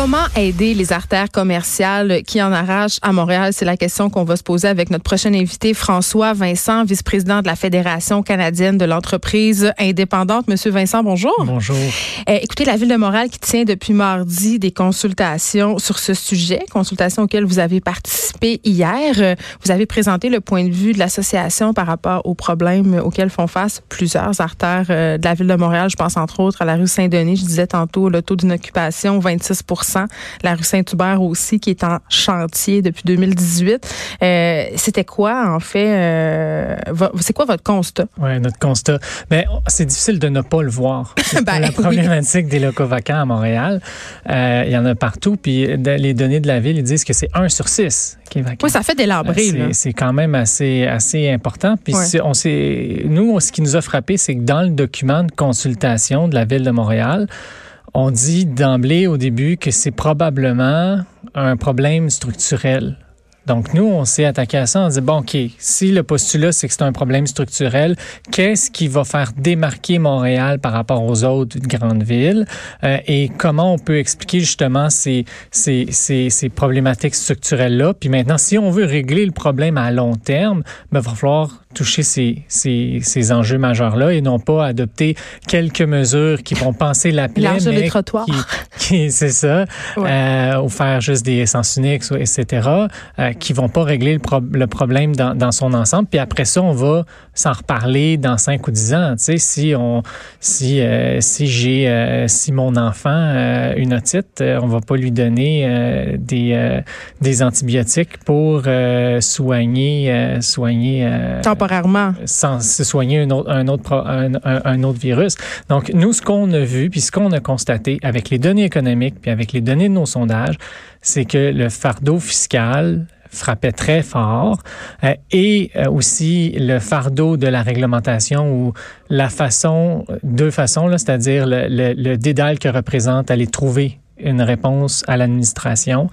Comment aider les artères commerciales qui en arrachent à Montréal? C'est la question qu'on va se poser avec notre prochain invité, François Vincent, vice-président de la Fédération canadienne de l'entreprise indépendante. Monsieur Vincent, bonjour. Bonjour. Euh, écoutez, la Ville de Montréal qui tient depuis mardi des consultations sur ce sujet, consultations auxquelles vous avez participé hier. Euh, vous avez présenté le point de vue de l'association par rapport aux problèmes auxquels font face plusieurs artères euh, de la Ville de Montréal. Je pense entre autres à la rue Saint-Denis. Je disais tantôt le taux d'inoccupation, 26 la rue Saint-Hubert aussi, qui est en chantier depuis 2018. Euh, C'était quoi, en fait? Euh, c'est quoi votre constat? Oui, notre constat. Mais c'est difficile de ne pas le voir. ben, la problématique des locaux vacants à Montréal, euh, il y en a partout. Puis les données de la ville, ils disent que c'est 1 sur 6 qui est vacant. Oui, ça fait délabré. C'est quand même assez, assez important. Puis on nous, ce qui nous a frappé, c'est que dans le document de consultation de la ville de Montréal, on dit d'emblée au début que c'est probablement un problème structurel. Donc, nous, on s'est attaqué à ça. On dit, bon, OK, si le postulat, c'est que c'est un problème structurel, qu'est-ce qui va faire démarquer Montréal par rapport aux autres grandes villes? Euh, et comment on peut expliquer justement ces, ces, ces, ces problématiques structurelles-là? Puis maintenant, si on veut régler le problème à long terme, ben, il va falloir toucher ces, ces, ces enjeux majeurs-là et non pas adopter quelques mesures qui vont penser la plaie, mais les trottoirs. Qui, c'est ça, euh, ou faire juste des sens uniques, etc., euh, qui vont pas régler le, le problème dans, dans, son ensemble. Puis après ça, on va s'en reparler dans cinq ou dix ans. Tu sais, si on, si, euh, si j'ai, euh, si mon enfant a une otite, on va pas lui donner des, des antibiotiques pour soigner, soigner temporairement. Sans se soigner un autre, un autre, virus. Donc, nous, ce qu'on a vu, puis ce qu'on a constaté avec les données économiques, puis avec les données de nos sondages, c'est que le fardeau fiscal frappait très fort euh, et euh, aussi le fardeau de la réglementation ou la façon, deux façons, c'est-à-dire le, le, le dédale que représente aller trouver une réponse à l'administration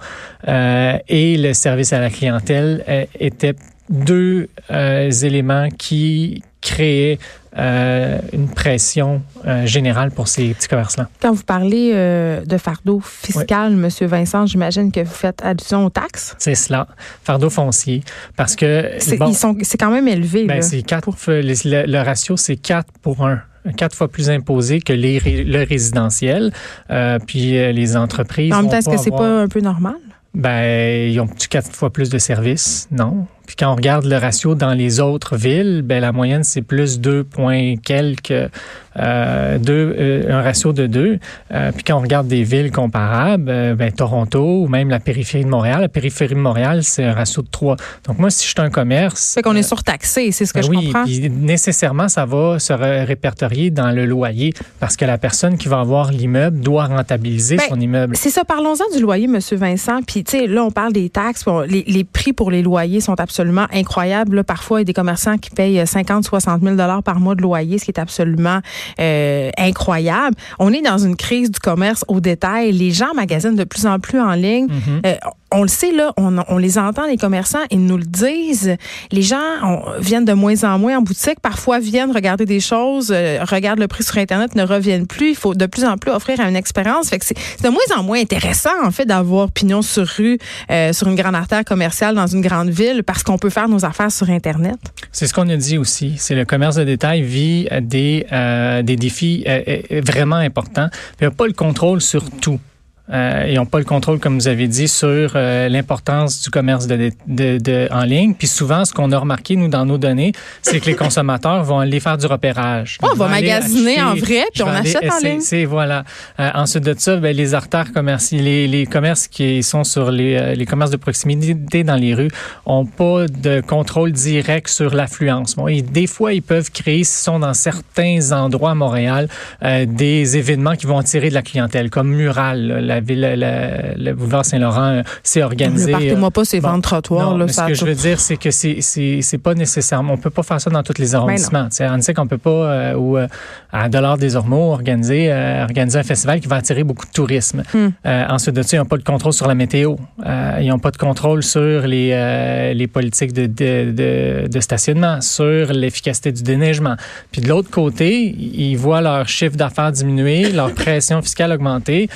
euh, et le service à la clientèle euh, étaient deux euh, éléments qui créaient euh, une pression euh, générale pour ces petits commerçants. Quand vous parlez de fardeau fiscal, M. Monsieur Vincent, j'imagine que vous faites allusion aux taxes? C'est cela, fardeau foncier, parce que c'est bon, quand même élevé. Ben, c'est quatre. Le, le ratio, c'est 4 pour 1 quatre fois plus imposé que les, le résidentiel. Euh, puis les entreprises. En même temps, est-ce que c'est pas un peu normal? Ben, ils ont quatre fois plus de services, non? Puis quand on regarde le ratio dans les autres villes, ben la moyenne c'est plus 2 points quelques, euh, deux, euh, un ratio de 2. Euh, puis quand on regarde des villes comparables, euh, ben Toronto ou même la périphérie de Montréal, la périphérie de Montréal c'est un ratio de 3. Donc moi si je suis un commerce, c'est qu'on est surtaxé, c'est ce que ben je oui, comprends. Oui, nécessairement ça va se répertorier dans le loyer parce que la personne qui va avoir l'immeuble doit rentabiliser ben, son immeuble. C'est ça. Parlons-en du loyer, Monsieur Vincent. Puis tu sais là on parle des taxes, les, les prix pour les loyers sont absolument absolument incroyable. parfois, il y a des commerçants qui payent 50, 60 000 dollars par mois de loyer, ce qui est absolument euh, incroyable. On est dans une crise du commerce au détail. Les gens magasinent de plus en plus en ligne. Mm-hmm. Euh, on le sait, là, on, on, les entend, les commerçants, ils nous le disent. Les gens viennent de moins en moins en boutique, parfois viennent regarder des choses, euh, regardent le prix sur Internet, ne reviennent plus. Il faut de plus en plus offrir une expérience. Fait que c'est de moins en moins intéressant, en fait, d'avoir pignon sur rue, euh, sur une grande artère commerciale dans une grande ville, parce qu'on peut faire nos affaires sur Internet. C'est ce qu'on a dit aussi. C'est le commerce de détail vit des, euh, des défis vraiment importants. Il n'y a pas le contrôle sur tout. Euh, ils n'ont pas le contrôle, comme vous avez dit, sur euh, l'importance du commerce de, de, de, en ligne. Puis souvent, ce qu'on a remarqué, nous, dans nos données, c'est que les consommateurs vont aller faire du repérage. on va magasiner en vrai, puis on achète en ligne. C'est, voilà. Euh, ensuite de ça, ben, les artères commerciales, les, les, commerces qui sont sur les, euh, les commerces de proximité dans les rues ont pas de contrôle direct sur l'affluence. Bon, et des fois, ils peuvent créer, s'ils sont dans certains endroits à Montréal, des événements qui vont attirer de la clientèle, comme Mural, la ville, le boulevard Saint-Laurent s'est organisé. Partez-moi pas ces ventes trottoirs. Là, ce que je veux dire, c'est que c'est pas nécessairement. On peut pas faire ça dans tous les ben arrondissements. On sait qu'on peut pas euh, ou euh, à Dollar des Ormeaux organiser euh, organiser un festival qui va attirer beaucoup de tourisme. Hmm. ensuite de ça, ils n'ont pas de contrôle sur la météo. ils n'ont pas de contrôle sur les les politiques de, de, de, de stationnement, sur l'efficacité du déneigement. Puis de l'autre côté, ils voient leur chiffre d'affaires diminuer, leur pression fiscale augmenter.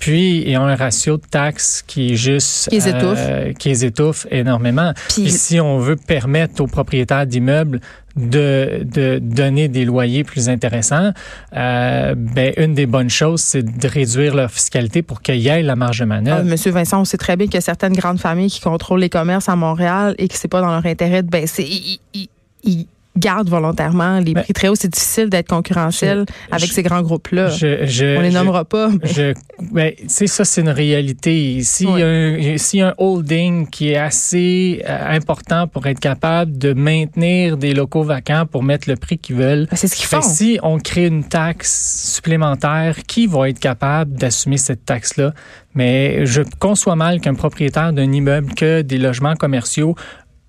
Puis il y a un ratio de taxes qui est juste qui les étouffe, qui les étouffe énormément. Puis, si on veut permettre aux propriétaires d'immeubles de, de donner des loyers plus intéressants, euh, ben, une des bonnes choses, c'est de réduire leur fiscalité pour qu'il y ait la marge de manœuvre. Ah, Monsieur Vincent, on sait très bien qu'il y a certaines grandes familles qui contrôlent les commerces à Montréal et que c'est pas dans leur intérêt de baisser gardent volontairement les prix très hauts. C'est difficile d'être concurrentiel avec ces grands groupes-là. On les nommera pas. Mais... Ben, ça, c'est une réalité. S'il y, a un holding qui est assez euh, important pour être capable de maintenir des locaux vacants pour mettre le prix qu'ils veulent, ben, c'est ce qu'ils font. Si on crée une taxe supplémentaire, qui va être capable d'assumer cette taxe-là? Mais je conçois mal qu'un propriétaire d'un immeuble que des logements commerciaux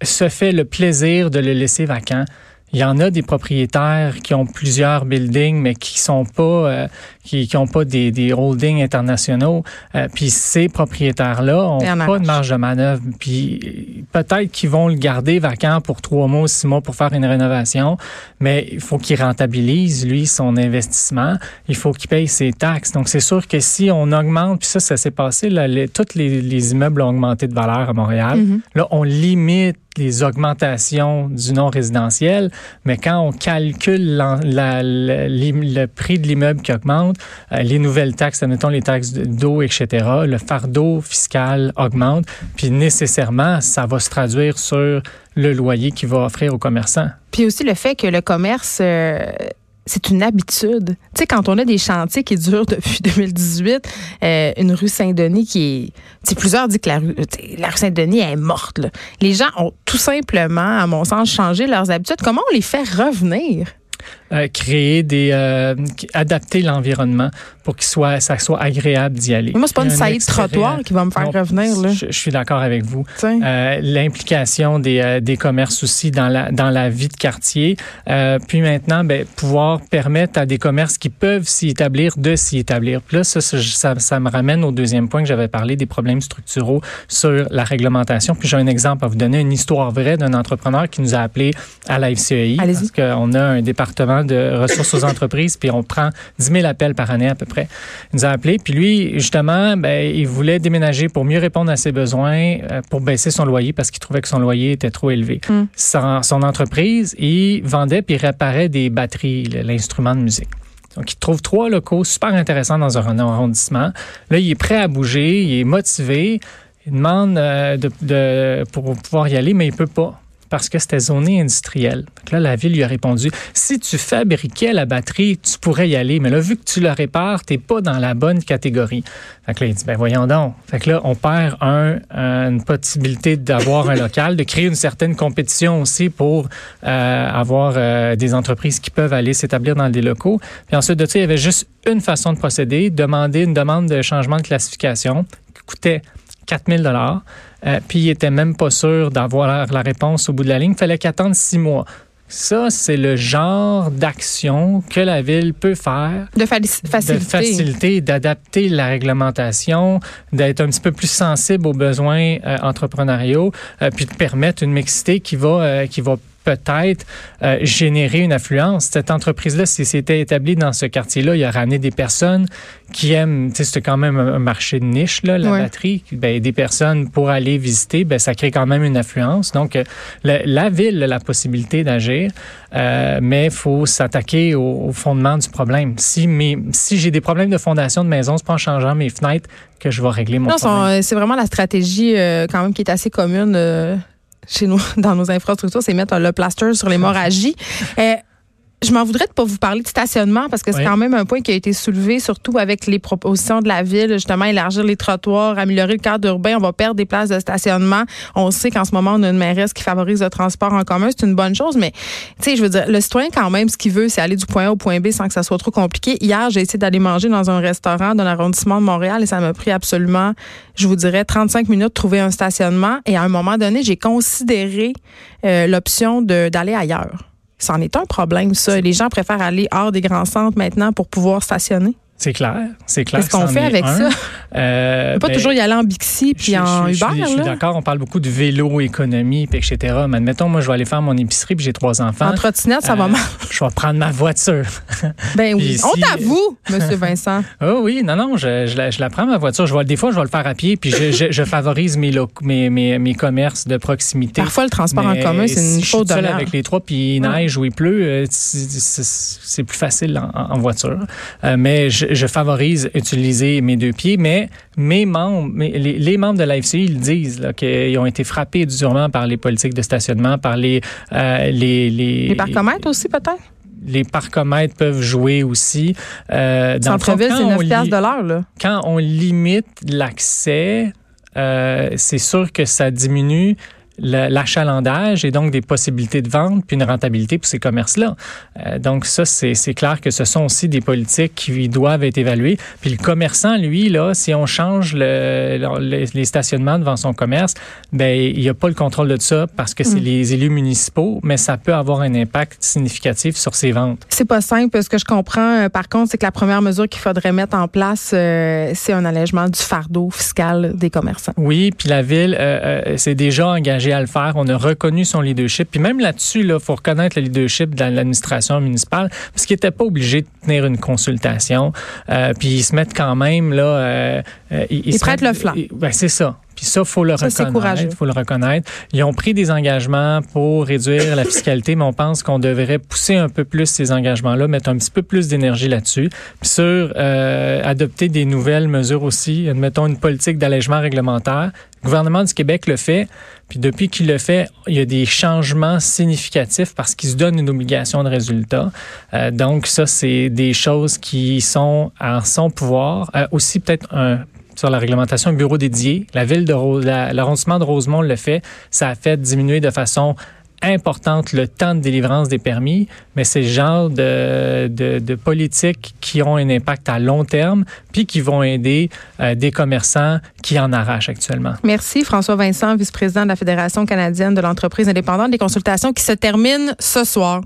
se fait le plaisir de le laisser vacant. Il y en a des propriétaires qui ont plusieurs buildings, mais qui sont pas, euh, qui, qui ont pas des, des holdings internationaux. Euh, puis ces propriétaires-là ont pas de marge de manœuvre. Puis peut-être qu'ils vont le garder vacant pour trois mois, six mois pour faire une rénovation, mais il faut qu'il rentabilise lui son investissement. Il faut qu'il paye ses taxes. Donc c'est sûr que si on augmente, puis ça, ça s'est passé, là, les, tous les, les, immeubles ont augmenté de valeur à Montréal. Mm-hmm. Là, on limite les augmentations du non résidentiel, mais quand on calcule le prix de l'immeuble qui augmente, euh, les nouvelles taxes, admettons les taxes d'eau, etc., le fardeau fiscal augmente, puis nécessairement, ça va se traduire sur le loyer qu'il va offrir aux commerçants. Puis aussi le fait que le commerce... Euh, c'est une habitude. Tu sais, quand on a des chantiers qui durent depuis 2018, euh, une rue Saint-Denis qui est... plusieurs disent que la rue, la rue Saint-Denis est morte. Les gens ont tout simplement, à mon sens, changé leurs habitudes. Comment on les fait revenir? Euh, créer des euh, adapter l'environnement pour qu'il soit ça soit agréable d'y aller. moi c'est pas une saillie de trottoir qui va me faire revenir là. Je, suis d'accord avec vous. Euh, L'implication des, euh, des commerces aussi dans la dans la vie de quartier. Euh, puis maintenant ben pouvoir permettre à des commerces qui peuvent s'y établir de s'y établir. Puis là ça, ça, ça me ramène au deuxième point que j'avais parlé des problèmes structuraux sur la réglementation. Puis j'ai un exemple à vous donner une histoire vraie d'un entrepreneur qui nous a appelé à la FCEI parce qu'on a un département de ressources aux entreprises, puis on prend 10 000 appels par année à peu près. Il nous a appelé, puis lui, justement, ben, il voulait déménager pour mieux répondre à ses besoins, euh, pour baisser son loyer parce qu'il trouvait que son loyer était trop élevé. Mm. Son, entreprise, il vendait puis réparait des batteries, l'instrument de musique. Donc, il trouve trois locaux super intéressants dans un arrondissement. Là, il est prêt à bouger, il est motivé. Il demande euh, de, pour pouvoir y aller, mais il peut pas parce que c'était zoné industriel. Là, la ville lui a répondu, si tu fabriquais la batterie, tu pourrais y aller, mais là, vu que tu la répares, tu n'es pas dans la bonne catégorie. Fait là, il dit, ben voyons donc. Fait que là, on perd un, une possibilité d'avoir un local, de créer une certaine compétition aussi pour euh, avoir euh, des entreprises qui peuvent aller s'établir dans des locaux. Puis ensuite de ça, il y avait juste une façon de procéder, demander une demande de changement de classification qui coûtait 4000 dollars. Euh, puis il était même pas sûr d'avoir la réponse au bout de la ligne. Il fallait qu'attendre six mois. Ça, c'est le genre d'action que la ville peut faire. De, faciliter. De faciliter, d'adapter la réglementation, d'être un petit peu plus sensible aux besoins euh, entrepreneuriaux, euh, puis de permettre une mixité qui va, qui va peut-être euh, générer une affluence. Cette entreprise-là, si c'était établi dans ce quartier-là, il a ramené des personnes qui aiment, c'est quand même un marché de niche, là, la batterie. Ben, des personnes pour aller visiter, ben, ça crée quand même une affluence. Donc, euh, la, ville a la possibilité d'agir, euh, mais il faut s'attaquer au, fondement du problème. Si, si j'ai des problèmes de fondation de maison, c'est pas en changeant mes fenêtres que je vais régler mon problème. C'est vraiment la stratégie quand même qui est assez commune chez nous, dans nos infrastructures, c'est mettre le plaster sur l'hémorragie. Euh, je m'en voudrais de pas vous parler de stationnement parce que c'est quand même un point qui a été soulevé, surtout avec les propositions de la ville, justement, élargir les trottoirs, améliorer le cadre urbain. On va perdre des places de stationnement. On sait qu'en ce moment, on a une mairesse qui favorise le transport en commun. C'est une bonne chose, mais, tu sais, je veux dire, le citoyen, quand même, ce qu'il veut, c'est aller du point A au point B sans que ça soit trop compliqué. Hier, j'ai essayé d'aller manger dans un restaurant dans l'arrondissement de Montréal et ça m'a pris absolument, je vous dirais, 35 minutes de trouver un stationnement. Et à un moment donné, j'ai considéré euh, l'option d'aller ailleurs. C'en est un problème, ça. Les gens préfèrent aller hors des grands centres maintenant pour pouvoir stationner. C'est clair, c'est clair. Qu'est-ce qu'on fait avec ça? Euh, peut pas ben, toujours y aller en Bixi puis en je, Uber. Je, suis d'accord, on parle beaucoup de vélo, économie, puis etc. Mais admettons, moi, je vais aller faire mon épicerie puis j'ai trois enfants. En trottinette, ça va Euh, mal. Je vais prendre ma voiture. Ben oui. Puis On si- t'avoue, Monsieur Vincent. Oh oui, non, non, je, je, la, je la prends ma voiture. Je vais, des fois, je vais le faire à pied, puis je, je, je favorise mes, mes, mes, mes commerces de proximité. Parfois, le transport en commun, c'est si une je suis faute de avec les trois, puis il neige ou il pleut, euh, c'est- plus facile en, en voiture. Euh, mais je, je favorise utiliser mes deux pieds. Mais mes membres, mes- les, les membres de l'AFCI, ils disent qu'ils ont été frappés durement par les politiques de stationnement, par les euh, les, les, Les parcomètres aussi, peut-être? les parcomètres peuvent jouer aussi. Euh, dans Centre-ville, quand c'est on 9 li- piastres de l'heure, là. quand on limite l'accès, euh, c'est sûr que ça diminue l'achalandage et donc des possibilités de vente puis une rentabilité pour ces commerces-là. Euh, donc ça, c'est c'est clair que ce sont aussi des politiques qui doivent être évaluées. Puis le commerçant, lui, là, si on change le, le- les stationnements devant son commerce, ben il n'y a pas le contrôle de ça parce que c'est Mm. les élus municipaux, mais ça peut avoir un impact significatif sur ses ventes. C'est pas simple. Ce que je comprends, euh, par contre, c'est que la première mesure qu'il faudrait mettre en place, euh, c'est un allègement du fardeau fiscal des commerçants. Oui, puis la ville euh, s'est déjà engagée à le faire. On a reconnu son leadership. Puis même là-dessus, il faut reconnaître le leadership de l'administration municipale parce qu'ils n'étaient pas obligés de tenir une consultation. Euh, puis ils se mettent quand même, là... euh, euh, Ils prêtent le flanc. Ben, c'est ça. Puis ça, faut le Ça, reconnaître. faut le reconnaître. Ils ont pris des engagements pour réduire la fiscalité, mais on pense qu'on devrait pousser un peu plus ces engagements-là, mettre un petit peu plus d'énergie là-dessus. Puis sur euh, adopter des nouvelles mesures aussi, admettons une politique d'allègement réglementaire. Le gouvernement du Québec le fait. Puis depuis qu'il le fait, il y a des changements significatifs parce qu'il se donne une obligation de résultat. Euh, donc ça, c'est des choses qui sont en son pouvoir. Euh, aussi peut-être un sur la réglementation, bureau dédié. La ville de Ro- la- l'arrondissement de Rosemont le fait. Ça a fait diminuer de façon importante le temps de délivrance des permis, mais c'est le genre de, de, de politiques qui ont un impact à long terme, puis qui vont aider euh, des commerçants qui en arrachent actuellement. Merci, François Vincent, vice-président de la Fédération canadienne de l'entreprise indépendante des consultations qui se termine ce soir.